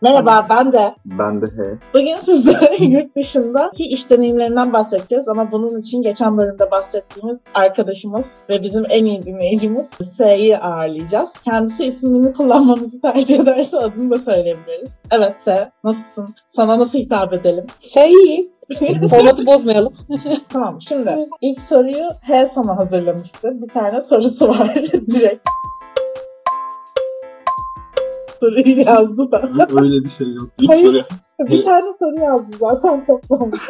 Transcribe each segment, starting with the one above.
Merhaba ben de. Ben de he. Bugün sizlere yurt dışındaki iş deneyimlerinden bahsedeceğiz ama bunun için geçen bölümde bahsettiğimiz arkadaşımız ve bizim en iyi dinleyicimiz S'yi ağırlayacağız. Kendisi ismini kullanmamızı tercih ederse adını da söyleyebiliriz. Evet S, nasılsın? Sana nasıl hitap edelim? Sen iyi. Formatı bozmayalım. tamam şimdi ilk soruyu H sana hazırlamıştı. Bir tane sorusu var direkt. Soruyu yazdı da. Öyle bir şey yok. İlk Hayır. soru. Bir tane soru yazdı zaten toplamda.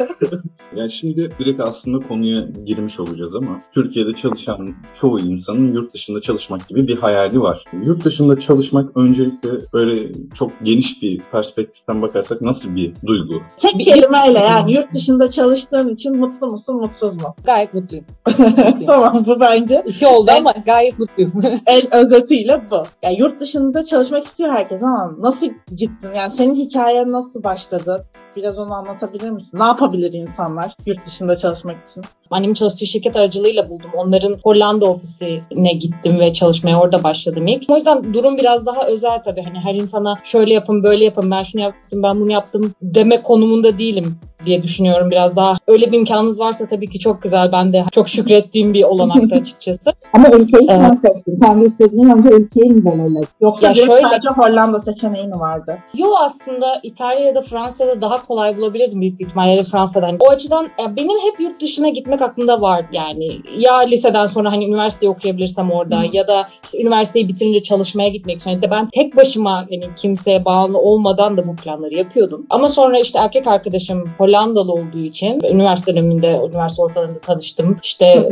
Yani şimdi direkt aslında konuya girmiş olacağız ama Türkiye'de çalışan çoğu insanın yurt dışında çalışmak gibi bir hayali var. Yurt dışında çalışmak öncelikle böyle çok geniş bir perspektiften bakarsak nasıl bir duygu? Tek kelimeyle yani yurt dışında çalıştığın için mutlu musun, mutsuz mu? Gayet mutluyum. tamam bu bence İki oldu ama gayet mutluyum. en özetiyle bu. Yani yurt dışında çalışmak istiyor herkes ama nasıl gittin? Yani senin hikayen nasıl başladı? Biraz onu anlatabilir misin? Ne yapabilir insanlar yurt dışında çalışmak için? Annemin çalıştığı şirket aracılığıyla buldum. Onların Hollanda ofisine gittim ve çalışmaya orada başladım ilk. O yüzden durum biraz daha özel tabii. Hani her insana şöyle yapın, böyle yapın, ben şunu yaptım, ben bunu yaptım deme konumunda değilim diye düşünüyorum biraz daha. Öyle bir imkanınız varsa tabii ki çok güzel. Ben de çok şükrettiğim bir olanaktı açıkçası. Ama ülkeyi Evet. sen seçtin. Kendi istediğin önce ülkeyi mi belirledin? Yoksa Ya şöyle- sadece Hollanda seçeneği mi vardı? Yo aslında İtalya ya da Fransa'da daha kolay bulabilirdim büyük ihtimalle Fransa'dan. O açıdan benim hep yurt dışına gitmek aklımda vardı yani. Ya liseden sonra hani üniversiteyi okuyabilirsem orada Hı. ya da işte üniversiteyi bitirince çalışmaya gitmek için. Yani ben tek başıma yani kimseye bağlı olmadan da bu planları yapıyordum. Ama sonra işte erkek arkadaşım Hollandalı olduğu için üniversite döneminde üniversite ortalarında tanıştım. İşte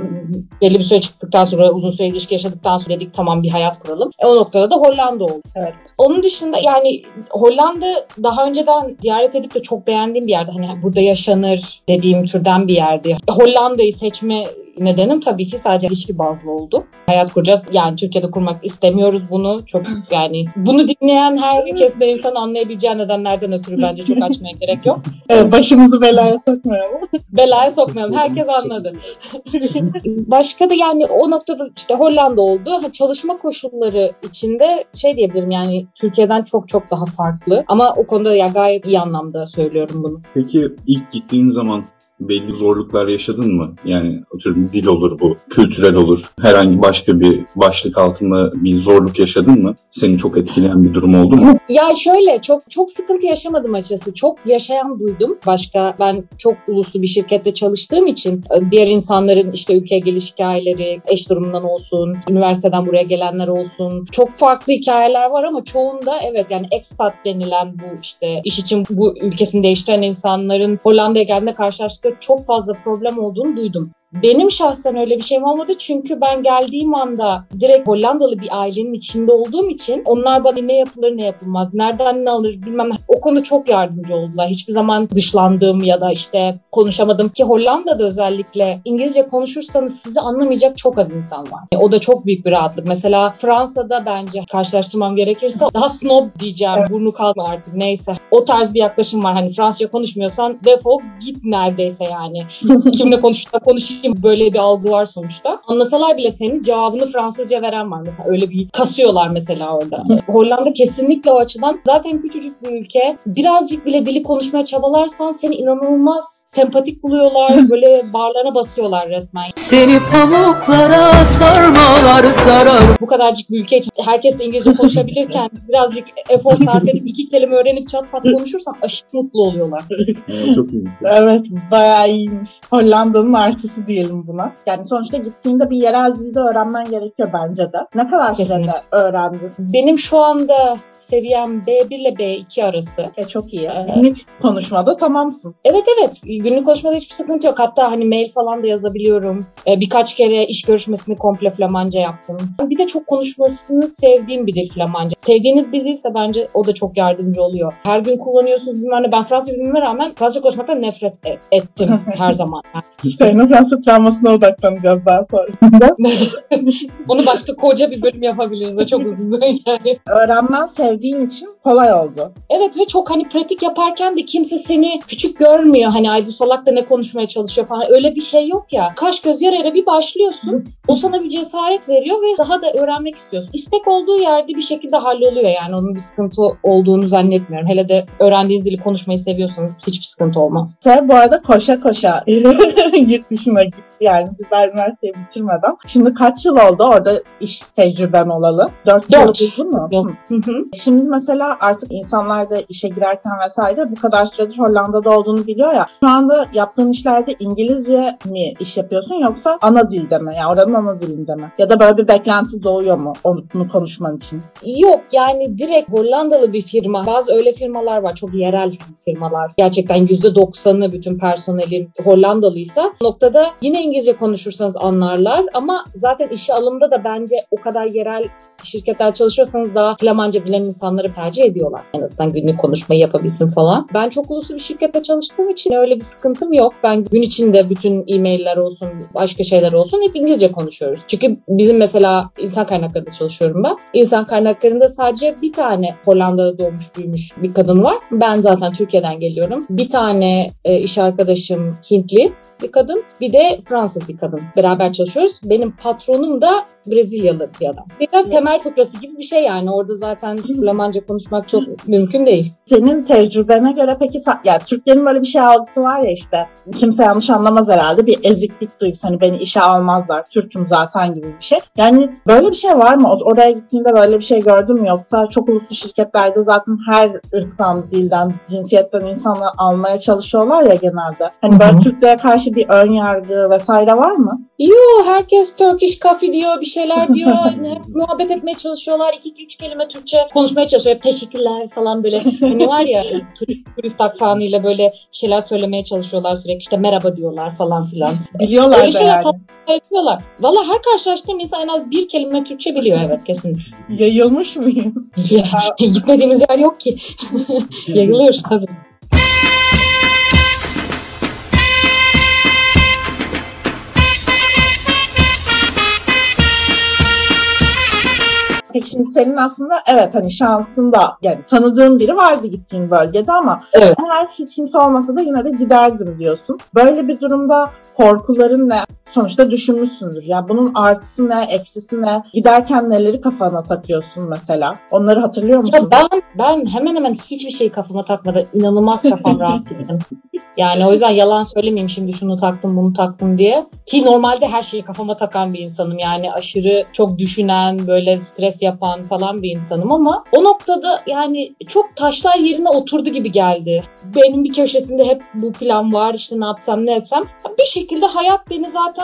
belli bir süre çıktıktan sonra uzun süre ilişki yaşadıktan sonra dedik tamam bir hayat kuralım. E, o noktada da Hollanda oldu. Evet. Onun dışında yani Hollanda daha önceden ziyaret edip de çok beğendiğim bir yerde. Hani burada yaşanır dediğim türden bir yerdi. Hollanda'yı seçme nedenim tabii ki sadece ilişki bazlı oldu. Hayat kuracağız. Yani Türkiye'de kurmak istemiyoruz bunu. Çok yani bunu dinleyen herkes de insan anlayabileceği nedenlerden ötürü bence çok açmaya gerek yok. Evet, başımızı belaya sokmayalım. Belaya sokmayalım. Herkes anladı. Başka da yani o noktada işte Hollanda oldu. Ha, çalışma koşulları içinde şey diyebilirim yani Türkiye'den çok çok daha farklı. Ama o konuda ya gayet iyi anlamda söylüyorum bunu. Peki ilk gittiğin zaman belli zorluklar yaşadın mı? Yani atıyorum dil olur bu, kültürel olur. Herhangi başka bir başlık altında bir zorluk yaşadın mı? Seni çok etkileyen bir durum oldu mu? Ya şöyle çok çok sıkıntı yaşamadım açıkçası. Çok yaşayan duydum. Başka ben çok uluslu bir şirkette çalıştığım için e, diğer insanların işte ülkeye geliş hikayeleri, eş durumundan olsun, üniversiteden buraya gelenler olsun. Çok farklı hikayeler var ama çoğunda evet yani expat denilen bu işte iş için bu ülkesini değiştiren insanların Hollanda'ya geldiğinde çok fazla problem olduğunu duydum. Benim şahsen öyle bir şeyim olmadı çünkü ben geldiğim anda direkt Hollandalı bir ailenin içinde olduğum için onlar bana ne yapılır ne yapılmaz, nereden ne alır bilmem. O konuda çok yardımcı oldular. Hiçbir zaman dışlandığım ya da işte konuşamadım ki Hollanda'da özellikle İngilizce konuşursanız sizi anlamayacak çok az insan var. E, O da çok büyük bir rahatlık. Mesela Fransa'da bence karşılaştırmam gerekirse daha snob diyeceğim. Evet. Burnu kalkma artık neyse. O tarz bir yaklaşım var. Hani Fransızca konuşmuyorsan defol git neredeyse yani. Kimle konuşsa konuşayım böyle bir algı var sonuçta. Anlasalar bile senin cevabını Fransızca veren var mesela. Öyle bir kasıyorlar mesela orada. Hollanda kesinlikle o açıdan zaten küçücük bir ülke. Birazcık bile dili konuşmaya çabalarsan seni inanılmaz sempatik buluyorlar. Böyle bağırlarına basıyorlar resmen. Seni pamuklara sarmalar sarar Bu kadarcık bir ülke için herkes de İngilizce konuşabilirken birazcık efor sarf edip iki kelime öğrenip çat pat konuşursan aşırı mutlu oluyorlar. Yani çok iyi. Evet bayağı iyiymiş. Hollanda'nın artısı diyelim buna. Yani sonuçta gittiğinde bir yerel dilde öğrenmen gerekiyor bence de. Ne kadar sürede Kesinlikle. öğrendin? Benim şu anda seviyem B1 ile B2 arası. E çok iyi. Ee, Günlük konuşmada tamamsın. Evet evet günlük konuşmada hiçbir sıkıntı yok. Hatta hani mail falan da yazabiliyorum. Ee, birkaç kere iş görüşmesini komple Flamanca yaptım. Bir de çok konuşmasını sevdiğim bir dil Flamanca. Sevdiğiniz bir dilse bence o da çok yardımcı oluyor. Her gün kullanıyorsunuz bilmem ne. Ben Fransızca bilmeme rağmen Fransızca konuşmaktan nefret e- ettim her zaman. Yani Senin Fransa üniversite travmasına odaklanacağız daha sonrasında. Onu başka koca bir bölüm yapabiliriz de çok uzun yani. Öğrenmen sevdiğin için kolay oldu. Evet ve çok hani pratik yaparken de kimse seni küçük görmüyor. Hani ay bu salak da ne konuşmaya çalışıyor falan. Öyle bir şey yok ya. Kaş göz yara yara bir başlıyorsun. O sana bir cesaret veriyor ve daha da öğrenmek istiyorsun. İstek olduğu yerde bir şekilde halloluyor yani. Onun bir sıkıntı olduğunu zannetmiyorum. Hele de öğrendiğiniz dili konuşmayı seviyorsanız hiçbir sıkıntı olmaz. Sen bu arada koşa koşa yurt dışına gitti yani güzel üniversiteyi bitirmeden. Şimdi kaç yıl oldu orada iş tecrüben olalı? Dört, yıl oldu mu? Şimdi mesela artık insanlar da işe girerken vesaire bu kadar süredir Hollanda'da olduğunu biliyor ya. Şu anda yaptığın işlerde İngilizce mi iş yapıyorsun yoksa ana dilde mi? Yani oranın ana dilinde mi? Ya da böyle bir beklenti doğuyor mu onu konuşman için? Yok yani direkt Hollandalı bir firma. Bazı öyle firmalar var çok yerel firmalar. Gerçekten %90'ı bütün personelin Hollandalıysa noktada yine İngilizce konuşursanız anlarlar ama zaten işe alımda da bence o kadar yerel şirketler çalışıyorsanız daha Flamanca bilen insanları tercih ediyorlar. En azından günlük konuşmayı yapabilsin falan. Ben çok uluslu bir şirkette çalıştığım için öyle bir sıkıntım yok. Ben gün içinde bütün e-mailler olsun, başka şeyler olsun hep İngilizce konuşuyoruz. Çünkü bizim mesela insan kaynaklarında çalışıyorum ben. İnsan kaynaklarında sadece bir tane Hollanda'da doğmuş büyümüş bir kadın var. Ben zaten Türkiye'den geliyorum. Bir tane e, iş arkadaşım Hintli bir kadın. Bir de Fransız bir kadın. Beraber çalışıyoruz. Benim patronum da Brezilyalı bir adam. Biraz temel fıkrası gibi bir şey yani. Orada zaten Flamanca konuşmak çok mümkün değil. Senin tecrübene göre peki ya Türklerin böyle bir şey algısı var ya işte kimse yanlış anlamaz herhalde bir eziklik duygusu hani beni işe almazlar Türk'üm zaten gibi bir şey. Yani böyle bir şey var mı? Oraya gittiğinde böyle bir şey gördün mü yoksa çok uluslu şirketlerde zaten her ırktan, dilden, cinsiyetten insanı almaya çalışıyorlar ya genelde. Hani böyle. Türklere karşı bir ön yargı vesaire var mı? Yo herkes Turkish coffee diyor, bir şeyler diyor. Hep muhabbet etmeye çalışıyorlar. İki, iki, üç kelime Türkçe konuşmaya çalışıyor. Hep teşekkürler falan böyle. Hani var ya turist, aksanıyla böyle şeyler söylemeye çalışıyorlar sürekli. İşte merhaba diyorlar falan filan. Biliyorlar Öyle şeyler yapıyorlar. Valla her karşılaştığım insan en az bir kelime Türkçe biliyor evet kesin. Yayılmış mıyız? Gitmediğimiz yer yok ki. Yayılıyoruz tabii. Peki şimdi senin aslında evet hani şansın da yani tanıdığın biri vardı gittiğin bölgede ama Evet. eğer hiç kimse olmasa da yine de giderdim diyorsun. Böyle bir durumda korkuların ne? Sonuçta düşünmüşsündür. Ya bunun artısı ne, eksisi ne? Giderken neleri kafana takıyorsun mesela? Onları hatırlıyor musun? Ya ben ben hemen hemen hiçbir şeyi kafama takmadan inanılmaz kafam rahat ettim. Yani o yüzden yalan söylemeyeyim şimdi şunu taktım bunu taktım diye. Ki normalde her şeyi kafama takan bir insanım. Yani aşırı çok düşünen, böyle stres yapan falan bir insanım ama o noktada yani çok taşlar yerine oturdu gibi geldi. Benim bir köşesinde hep bu plan var işte ne yapsam ne etsem. Bir şekilde hayat beni zaten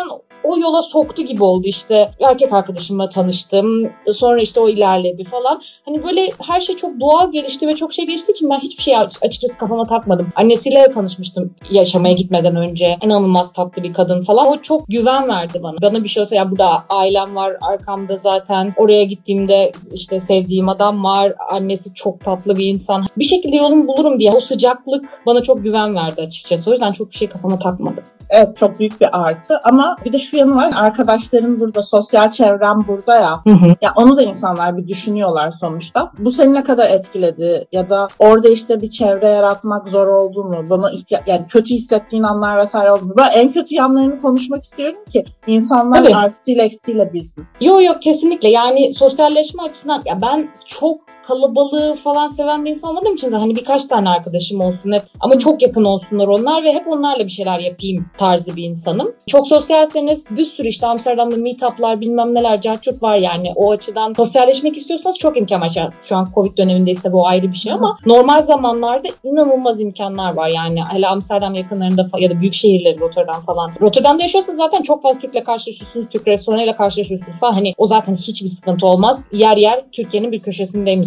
o yola soktu gibi oldu işte. Erkek arkadaşımla tanıştım. Sonra işte o ilerledi falan. Hani böyle her şey çok doğal gelişti ve çok şey geçtiği için ben hiçbir şey aç- açıkçası kafama takmadım. Annesiyle de tanışmıştım yaşamaya gitmeden önce. İnanılmaz tatlı bir kadın falan. O çok güven verdi bana. Bana bir şey olsa ya burada ailem var arkamda zaten. Oraya gittiğimde işte sevdiğim adam var. Annesi çok tatlı bir insan. Bir şekilde yolumu bulurum diye. O sıcaklık bana çok güven verdi açıkçası. O yüzden çok bir şey kafama takmadım. Evet çok büyük bir artı ama bir de şu yanı var arkadaşların burada, sosyal çevrem burada ya. Hı hı. Ya onu da insanlar bir düşünüyorlar sonuçta. Bu seni ne kadar etkiledi ya da orada işte bir çevre yaratmak zor oldu mu? Buna ihtiya- yani kötü hissettiğin anlar vesaire oldu mu? Ben en kötü yanlarını konuşmak istiyorum ki insanlar Tabii. artısıyla eksiğiyle bilsin. Yok yok kesinlikle yani sosyalleşme açısından ya ben çok kalabalığı falan seven bir insan olmadığım için de hani birkaç tane arkadaşım olsun hep ama çok yakın olsunlar onlar ve hep onlarla bir şeyler yapayım tarzı bir insanım. Çok sosyalseniz bir sürü işte Amsterdam'da meetuplar bilmem neler carçurt var yani o açıdan sosyalleşmek istiyorsanız çok imkan var. Yani Şu an Covid dönemindeyiz de bu ayrı bir şey ama normal zamanlarda inanılmaz imkanlar var yani hele Amsterdam yakınlarında ya da büyük şehirleri Rotterdam falan. Rotterdam'da yaşıyorsanız zaten çok fazla Türk'le karşılaşıyorsunuz, Türk restoranıyla karşılaşıyorsunuz falan. Hani o zaten hiçbir sıkıntı olmaz. Yer yer Türkiye'nin bir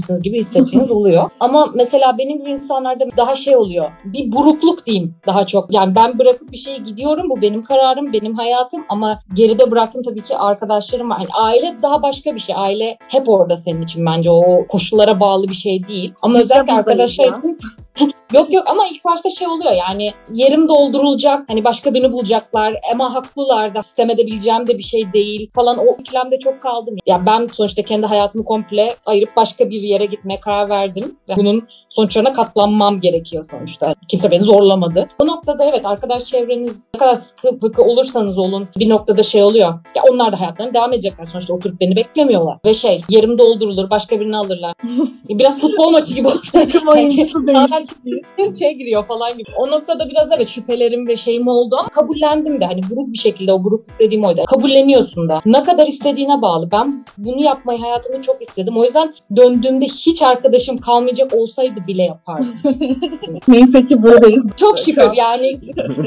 köşesindeymişsiniz gibi hissettiğiniz oluyor. Ama mesela benim gibi insanlarda daha şey oluyor. Bir burukluk diyeyim daha çok. Yani ben bırakıp bir şeye gidiyorum. Bu benim kararım, benim hayatım ama geride bıraktım tabii ki arkadaşlarım var. Hani aile daha başka bir şey. Aile hep orada senin için bence. O koşullara bağlı bir şey değil. Ama Biz özellikle arkadaşlar için Yok yok ama ilk başta şey oluyor yani yerim doldurulacak hani başka birini bulacaklar ama haklılar da sistem edebileceğim de bir şey değil falan o ikilemde çok kaldım. Ya ben sonuçta kendi hayatımı komple ayırıp başka bir yere gitmeye karar verdim ve bunun sonuçlarına katlanmam gerekiyor sonuçta. Kimse beni zorlamadı. Bu noktada evet arkadaş çevreniz ne kadar sıkı fıkı olursanız olun bir noktada şey oluyor. Ya onlar da hayatlarına devam edecekler sonuçta oturup beni beklemiyorlar. Ve şey yerim doldurulur başka birini alırlar. Biraz futbol maçı gibi oldu. Takım oyuncusu çok şey giriyor falan gibi. O noktada biraz evet şüphelerim ve şeyim oldu ama kabullendim de hani buruk bir şekilde o buruk dediğim oydu. Kabulleniyorsun da. Ne kadar istediğine bağlı. Ben bunu yapmayı hayatımda çok istedim. O yüzden döndüğümde hiç arkadaşım kalmayacak olsaydı bile yapardım. Neyse ki buradayız. Çok şükür an. yani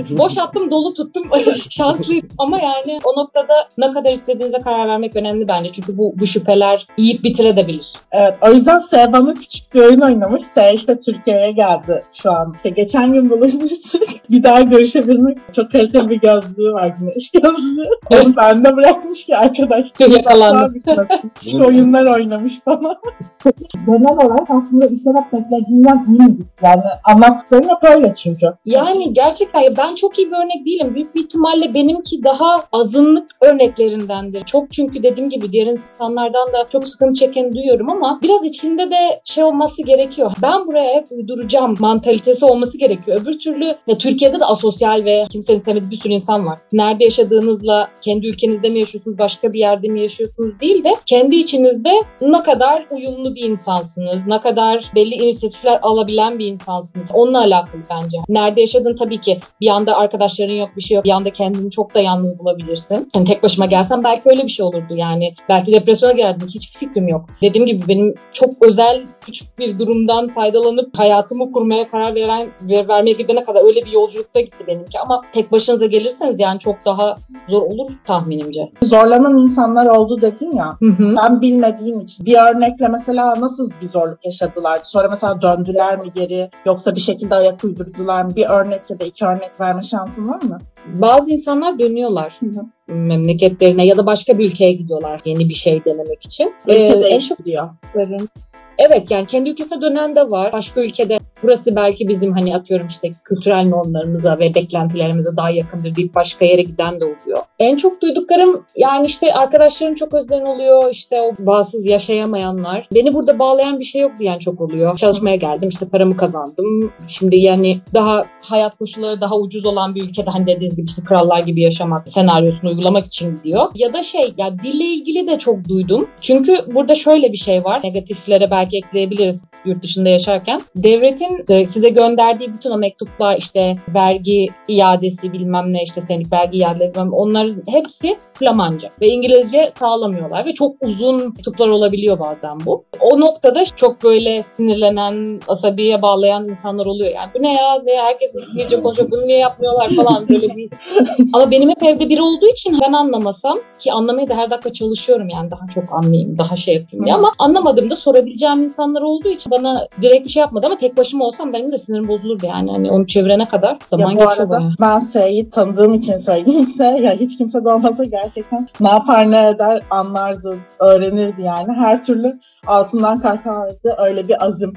boş attım dolu tuttum şanslıyım ama yani o noktada ne kadar istediğinize karar vermek önemli bence çünkü bu, bu şüpheler yiyip bitirebilir. Evet, o yüzden S bana küçük bir oyun oynamış. S işte Türkiye'ye geldi şu an. İşte geçen gün buluşmuştuk. bir daha görüşebilmek çok kaliteli bir gözlüğü var. Güneş gözlüğü. Onu bende bırakmış ki arkadaş. Tüh, yakalandım. Küçük oyunlar oynamış bana. genel olarak aslında İserap beklediğinden iyi mi gitti? Yani Anlattıklarım hep öyle çünkü. Yani gerçekten ben çok iyi bir örnek değilim. Büyük bir ihtimalle benimki daha azınlık örneklerindendir. Çok çünkü dediğim gibi diğer insanlardan da çok sıkıntı çeken duyuyorum ama biraz içinde de şey olması gerekiyor. Ben buraya hep uyduracağım mantalitesi olması gerekiyor. Öbür türlü ya Türkiye'de de asosyal ve kimsenin sevmediği bir sürü insan var. Nerede yaşadığınızla kendi ülkenizde mi yaşıyorsunuz, başka bir yerde mi yaşıyorsunuz değil de kendi içinizde ne kadar uyumlu bir insansınız, ne kadar belli inisiyatifler alabilen bir insansınız. Onunla alakalı bence. Nerede yaşadığın tabii ki bir anda arkadaşların yok, bir şey yok. Bir anda kendini çok da yalnız bulabilirsin. Hani tek başıma gelsem belki öyle bir şey olurdu yani. Belki depresyona geldim. Hiçbir fikrim yok. Dediğim gibi benim çok özel küçük bir durumdan faydalanıp hayatımı kurmaya karar veren ve vermeye gidene kadar öyle bir yolculukta gitti benimki ama tek başınıza gelirseniz yani çok daha zor olur tahminimce. Zorlanan insanlar oldu dedin ya. Hı hı. Ben bilmediğim için bir örnekle mesela nasıl bir zorluk yaşadılar? Sonra mesela döndüler mi geri yoksa bir şekilde ayak uydurdular mı? Bir örnek ya da iki örnek verme şansın var mı? Bazı insanlar dönüyorlar Hı hı. memleketlerine ya da başka bir ülkeye gidiyorlar yeni bir şey denemek için. Ülke Ee, değiştiriyor. Evet yani kendi ülkesine dönen de var. Başka ülkede burası belki bizim hani atıyorum işte kültürel normlarımıza ve beklentilerimize daha yakındır deyip başka yere giden de oluyor. En çok duyduklarım yani işte arkadaşlarım çok özleyen oluyor. işte o bağımsız yaşayamayanlar. Beni burada bağlayan bir şey yok diyen çok oluyor. Çalışmaya geldim işte paramı kazandım. Şimdi yani daha hayat koşulları daha ucuz olan bir ülkede hani dediğiniz gibi işte krallar gibi yaşamak senaryosunu uygulamak için gidiyor. Ya da şey ya dille ilgili de çok duydum. Çünkü burada şöyle bir şey var. Negatiflere belki ekleyebiliriz yurt dışında yaşarken. Devletin e, size gönderdiği bütün o mektuplar işte vergi iadesi bilmem ne işte senin vergi iadeleri bilmem onların hepsi Flamanca ve İngilizce sağlamıyorlar ve çok uzun mektuplar olabiliyor bazen bu. O noktada çok böyle sinirlenen, asabiye bağlayan insanlar oluyor. Yani bu ne ya? Ne ya? herkes İngilizce konuşuyor. Bunu niye yapmıyorlar falan böyle bir. Ama benim hep evde biri olduğu için ben anlamasam ki anlamaya da her dakika çalışıyorum yani daha çok anlayayım, daha şey yapayım diye. Ama anlamadığımda sorabileceğim insanlar olduğu için bana direkt bir şey yapmadı ama tek başıma olsam benim de sinirim bozulurdu yani. Hani onu çevirene kadar zaman ya bu geçiyor arada bayağı. ben S'yi tanıdığım için söyleyeyim size. Ya hiç kimse de olmasa gerçekten ne yapar ne eder anlardı, öğrenirdi yani. Her türlü altından kalkardı. Öyle bir azim.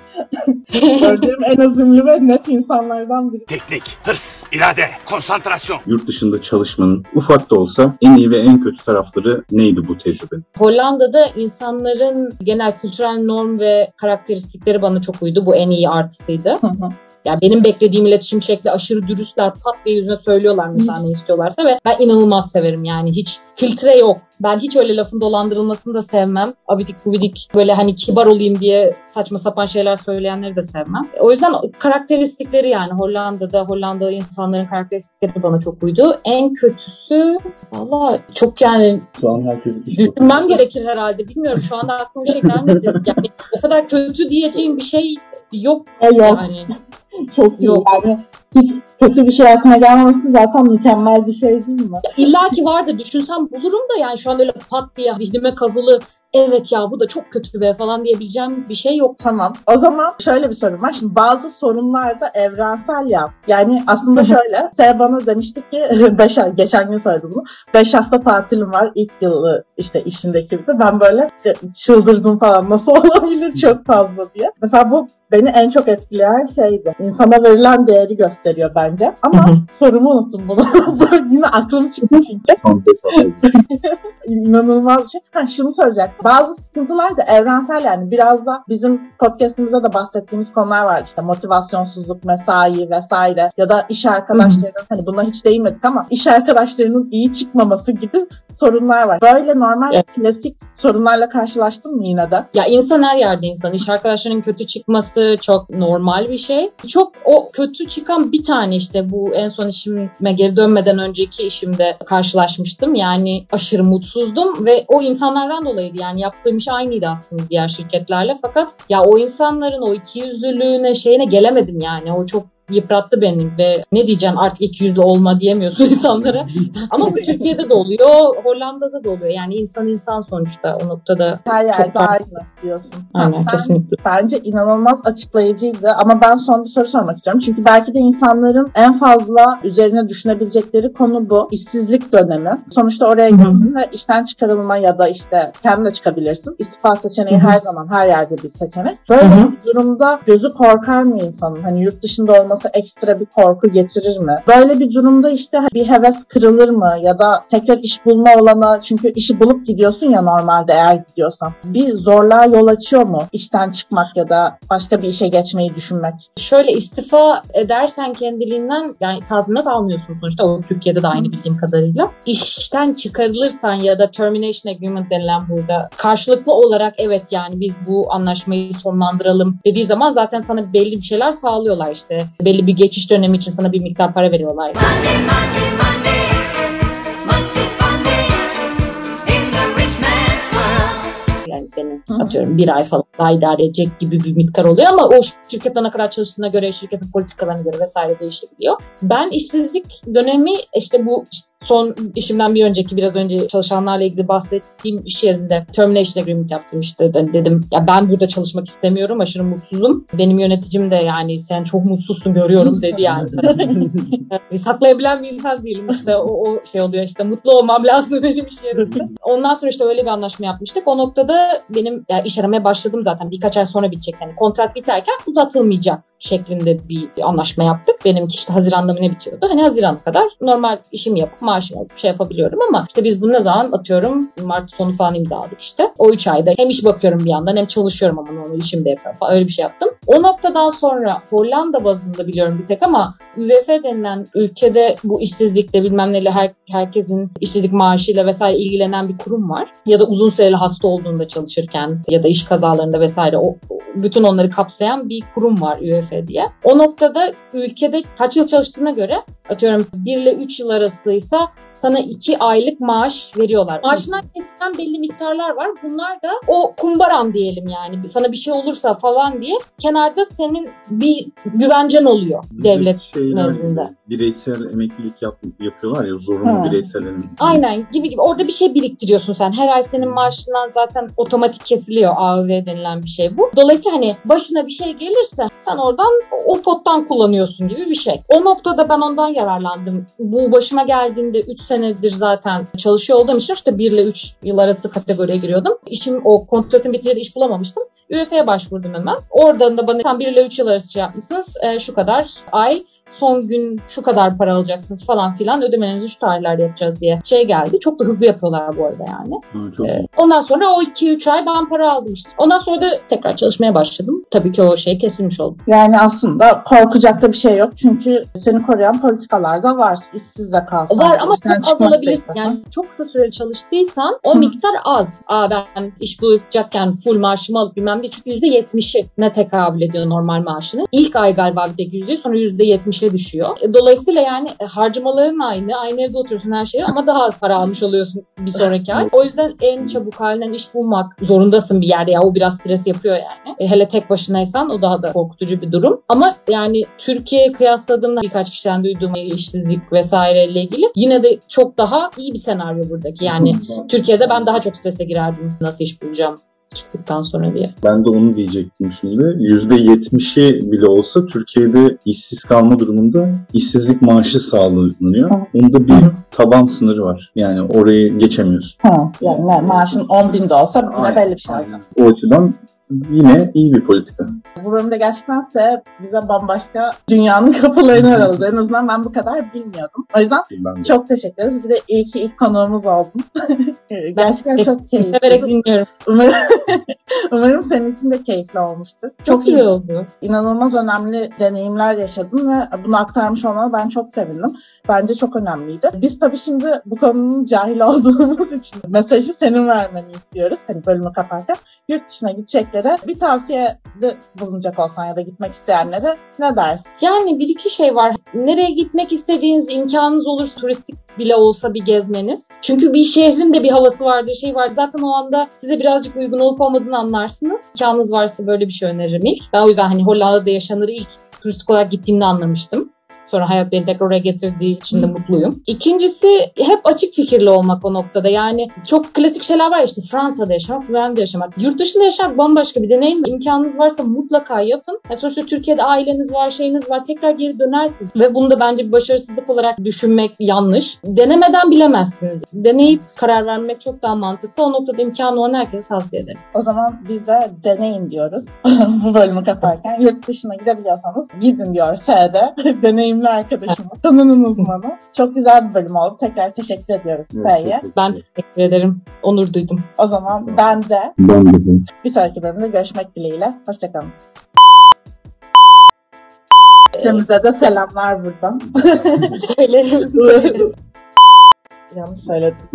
Gördüğüm en azimli ve net insanlardan biri. Teknik, hırs, irade, konsantrasyon. Yurt dışında çalışmanın ufak da olsa en iyi ve en kötü tarafları neydi bu tecrübenin? Hollanda'da insanların genel kültürel norm ve karakteristikleri bana çok uydu. Bu en iyi artısıydı. Hı hı. Yani benim beklediğim iletişim şekli aşırı dürüstler pat diye yüzüne söylüyorlar mesela ne istiyorlarsa ve ben inanılmaz severim yani hiç filtre yok. Ben hiç öyle lafın dolandırılmasını da sevmem. Abidik gubidik böyle hani kibar olayım diye saçma sapan şeyler söyleyenleri de sevmem. O yüzden karakteristikleri yani Hollanda'da Hollanda insanların karakteristikleri bana çok uydu. En kötüsü valla çok yani Şu an herkes Düşünmem gerekir herhalde. Bilmiyorum şu anda aklıma bir şey gelmedi. Yani o kadar kötü diyeceğim bir şey yok E yok. yani. Çok iyi. Yok. Yani hiç kötü bir şey aklına gelmemesi zaten mükemmel bir şey değil mi? İlla ki vardır. Düşünsem bulurum da yani şu an öyle pat diye zihnime kazılı evet ya bu da çok kötü be falan diyebileceğim bir şey yok. Tamam. O zaman şöyle bir sorun var. Şimdi bazı sorunlar da evrensel ya. Yani aslında şöyle. S bana demişti ki 5 ay, geçen gün söyledim bunu. 5 hafta tatilim var ilk yılı işte işindeki bir de. Ben böyle çıldırdım falan. Nasıl olabilir çok fazla diye. Mesela bu beni en çok etkileyen şeydi. İnsana verilen değeri gösteriyor bence. Ama sorumu unuttum bunu. Yine aklım çıktı çünkü. İnanılmaz bir şey. Ha, şunu söyleyecek. Bazı sıkıntılar da evrensel yani. Biraz da bizim podcastimizde de bahsettiğimiz konular var. İşte motivasyonsuzluk, mesai vesaire. Ya da iş arkadaşlarının hani buna hiç değinmedik ama iş arkadaşlarının iyi çıkmaması gibi sorunlar var. Böyle normal Evet. klasik sorunlarla karşılaştın mı yine de? Ya insan her yerde insan. İş arkadaşlarının kötü çıkması çok normal bir şey. Çok o kötü çıkan bir tane işte bu en son işime geri dönmeden önceki işimde karşılaşmıştım. Yani aşırı mutsuzdum ve o insanlardan dolayıydı. Yani yaptığım iş aynıydı aslında diğer şirketlerle. Fakat ya o insanların o ikiyüzlülüğüne şeyine gelemedim yani. O çok yıprattı beni ve ne diyeceksin artık ikiyüzlü olma diyemiyorsun insanlara. Ama bu Türkiye'de de oluyor, Hollanda'da da oluyor. Yani insan insan sonuçta o noktada. Her yerde farklı. aynı diyorsun. Aynen sen- kesinlikle. Bence inanılmaz açıklayıcıydı ama ben son bir soru sormak istiyorum. Çünkü belki de insanların en fazla üzerine düşünebilecekleri konu bu. İşsizlik dönemi. Sonuçta oraya girdin ve işten çıkarılma ya da işte kendin de çıkabilirsin. İstifa seçeneği Hı hı. her zaman her yerde bir seçenek. Böyle Hı hı. bir durumda gözü korkar mı insanın? Hani yurt dışında olması ekstra bir korku getirir mi? Böyle bir durumda işte bir heves kırılır mı? Ya da tekrar iş bulma olana çünkü işi bulup gidiyorsun ya normalde eğer gidiyorsan. Bir zorluğa yol açıyor mu? İşten çıkmak ya da başka bir işe geçmeyi düşünmek. Şöyle istifa edersen kendiliğinden yani tazminat almıyorsun sonuçta. O Türkiye'de de aynı bildiğim kadarıyla. İşten çıkarılırsan ya da termination agreement denilen burada karşılıklı olarak evet yani biz bu anlaşmayı sonlandıralım dediği zaman zaten sana belli bir şeyler sağlıyorlar işte. Belli bir geçiş dönemi için sana bir miktar para veriyorlar. Rich man's world. Yani senin atıyorum bir ay falan daha idare edecek gibi bir miktar oluyor ama o şirkette ne kadar çalıştığına göre, şirketin politikalarına göre vesaire değişebiliyor. Ben işsizlik dönemi işte bu son işimden bir önceki biraz önce çalışanlarla ilgili bahsettiğim iş yerinde termination agreement yaptım işte De- dedim ya ben burada çalışmak istemiyorum aşırı mutsuzum. Benim yöneticim de yani sen çok mutsuzsun görüyorum dedi yani. Saklayabilen bir insan değilim işte o, o şey oluyor işte mutlu olmam lazım benim iş yerimde. Ondan sonra işte öyle bir anlaşma yapmıştık. O noktada benim yani iş aramaya başladım zaten birkaç ay sonra bitecek. Yani kontrat biterken uzatılmayacak şeklinde bir anlaşma yaptık. Benimki işte Haziran'da mı ne bitiyordu? Hani Haziran'a kadar normal işimi yapıp alıp şey yapabiliyorum ama işte biz bunu ne zaman atıyorum Mart sonu falan imzaladık işte. O üç ayda hem iş bakıyorum bir yandan hem çalışıyorum ama normal işimi de yapıyorum falan öyle bir şey yaptım. O noktadan sonra Hollanda bazında biliyorum bir tek ama UWF denilen ülkede bu işsizlikle bilmem neyle her, herkesin işsizlik maaşıyla vesaire ilgilenen bir kurum var. Ya da uzun süreli hasta olduğunda çalışırken ya da iş kazalarında vesaire o, bütün onları kapsayan bir kurum var UWF diye. O noktada ülkede kaç yıl çalıştığına göre atıyorum 1 ile 3 yıl arasıysa sana 2 aylık maaş veriyorlar. Maaşından kesilen belli miktarlar var. Bunlar da o kumbaran diyelim yani. Sana bir şey olursa falan diye kenarda senin bir güvencen oluyor devlet Şeyler, nezdinde. Bireysel emeklilik yap, yapıyorlar ya zorunlu Ha. bireysel emeklilik. Aynen gibi gibi. Orada bir şey biriktiriyorsun sen. Her ay senin maaşından zaten otomatik kesiliyor AÖV denilen bir şey bu. Dolayısıyla hani başına bir şey gelirse sen oradan o pottan kullanıyorsun gibi bir şey. O noktada ben ondan yararlandım. Bu başıma geldiğinde 3 senedir zaten çalışıyor olduğum için işte 1 ile 3 yıl arası kategoriye giriyordum. İşim o kontratın bitince de iş bulamamıştım. UEFA'ya başvurdum hemen. Oradan da bana tam 1 ile 3 yıl arası şey yapmışsınız. E, şu kadar ay son gün şu kadar para alacaksınız falan filan ödemelerinizi şu tarihlerde yapacağız diye şey geldi. Çok da hızlı yapıyorlar bu arada yani. Ha, çok Ee, ondan sonra o 2-3 ay ben para aldım işte. Ondan sonra da tekrar çalışmaya başladım. Tabii ki o şey kesilmiş oldu. Yani aslında korkacak da bir şey yok. Çünkü seni koruyan politikalar da var. İşsiz de kalsan. Var ama çok az alabilirsin. Yani çok kısa süreli çalıştıysan o Hı. miktar az. Aa ben iş bulacakken full maaşımı alıp bilmem ne çünkü %70'i ne tekabül ediyor normal maaşının. İlk ay galiba bir tek %100 sonra %70'e düşüyor. E, Dolayısıyla yani e, harcamaların aynı, aynı evde oturuyorsun her şeyi ama daha az para almış oluyorsun bir sonraki ay. O yüzden en çabuk halinden iş bulmak zorundasın bir yerde ya o biraz stres yapıyor yani. E, hele tek başınaysan o daha da korkutucu bir durum. Ama yani Türkiye'ye kıyasladığımda birkaç kişiden duyduğum işsizlik vesaireyle ilgili yine de çok daha iyi bir senaryo buradaki. Yani Türkiye'de ben daha çok strese girerdim nasıl iş bulacağım çıktıktan sonra diye. Ben de onu diyecektim şimdi. %70'i bile olsa Türkiye'de işsiz kalma durumunda işsizlik maaşı sağlanıyor. Onda bir taban sınırı var. Yani orayı geçemiyorsun. Ha, yani ma- maaşın 10 bin de olsa yine belli bir şey aynen. O açıdan yine iyi bir politika. Bu bölümde gerçekten size bize bambaşka dünyanın kapılarını araladı. En azından ben bu kadar bilmiyordum. O yüzden Ben çok teşekkür ederiz. Bir de iyi ki ilk konuğumuz oldun. gerçekten çok Severek keyifli. dinliyorum. Umarım, umarım senin için de keyifli olmuştur. Çok güzel oldu. inanılmaz önemli deneyimler yaşadın ve bunu aktarmış olmana ben çok sevindim. Bence çok önemliydi. Biz tabii şimdi bu konunun cahil olduğumuz için mesajı senin vermeni istiyoruz. Hani bölümü kaparken yurt dışına gideceklere bir tavsiyede bulunacak olsan ya da gitmek isteyenlere ne dersin? Yani bir iki şey var. Nereye gitmek istediğiniz imkanınız olursa turistik bile olsa bir gezmeniz. Çünkü bir şehrin de bir havası vardır, şey var. Zaten o anda size birazcık uygun olup olmadığını anlarsınız. İmkanınız varsa böyle bir şey öneririm ilk. Ben o yüzden hani Hollanda'da yaşanır ilk turistik olarak gittiğimde anlamıştım. Sonra hayat beni tekrar oraya getirdiği için de mutluyum. İkincisi hep açık fikirli olmak o noktada. Yani çok klasik şeyler var işte Fransa'da yaşamak, Hollanda'da yaşamak. Yurt dışında yaşamak bambaşka bir deneyim. İmkanınız varsa mutlaka yapın. Yani sonuçta Türkiye'de aileniz var, şeyiniz var. Tekrar geri dönersiniz. Ve bunu da bence bir başarısızlık olarak düşünmek yanlış. Denemeden bilemezsiniz. Deneyip karar vermek çok daha mantıklı. O noktada imkanı olan herkese tavsiye ederim. O zaman biz de deneyin diyoruz bu bölümü kaparken. Yurt dışına gidebiliyorsanız gidin diyor S'de. Deneyimli arkadaşımız. Konunun uzmanı. Çok güzel bir bölüm oldu. Tekrar teşekkür ediyoruz Evet, teşekkür Ben teşekkür ederim. Onur duydum. O zaman ben de Ben de. bir sonraki bölümde görüşmek dileğiyle. Hoşçakalın. Hepimize de selamlar buradan. Söylerim. Yanlış söyledim.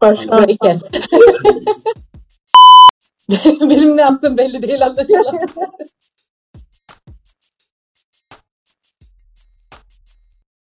Başka Burayı kes. Benim ne yaptığım belli değil anlaşılan.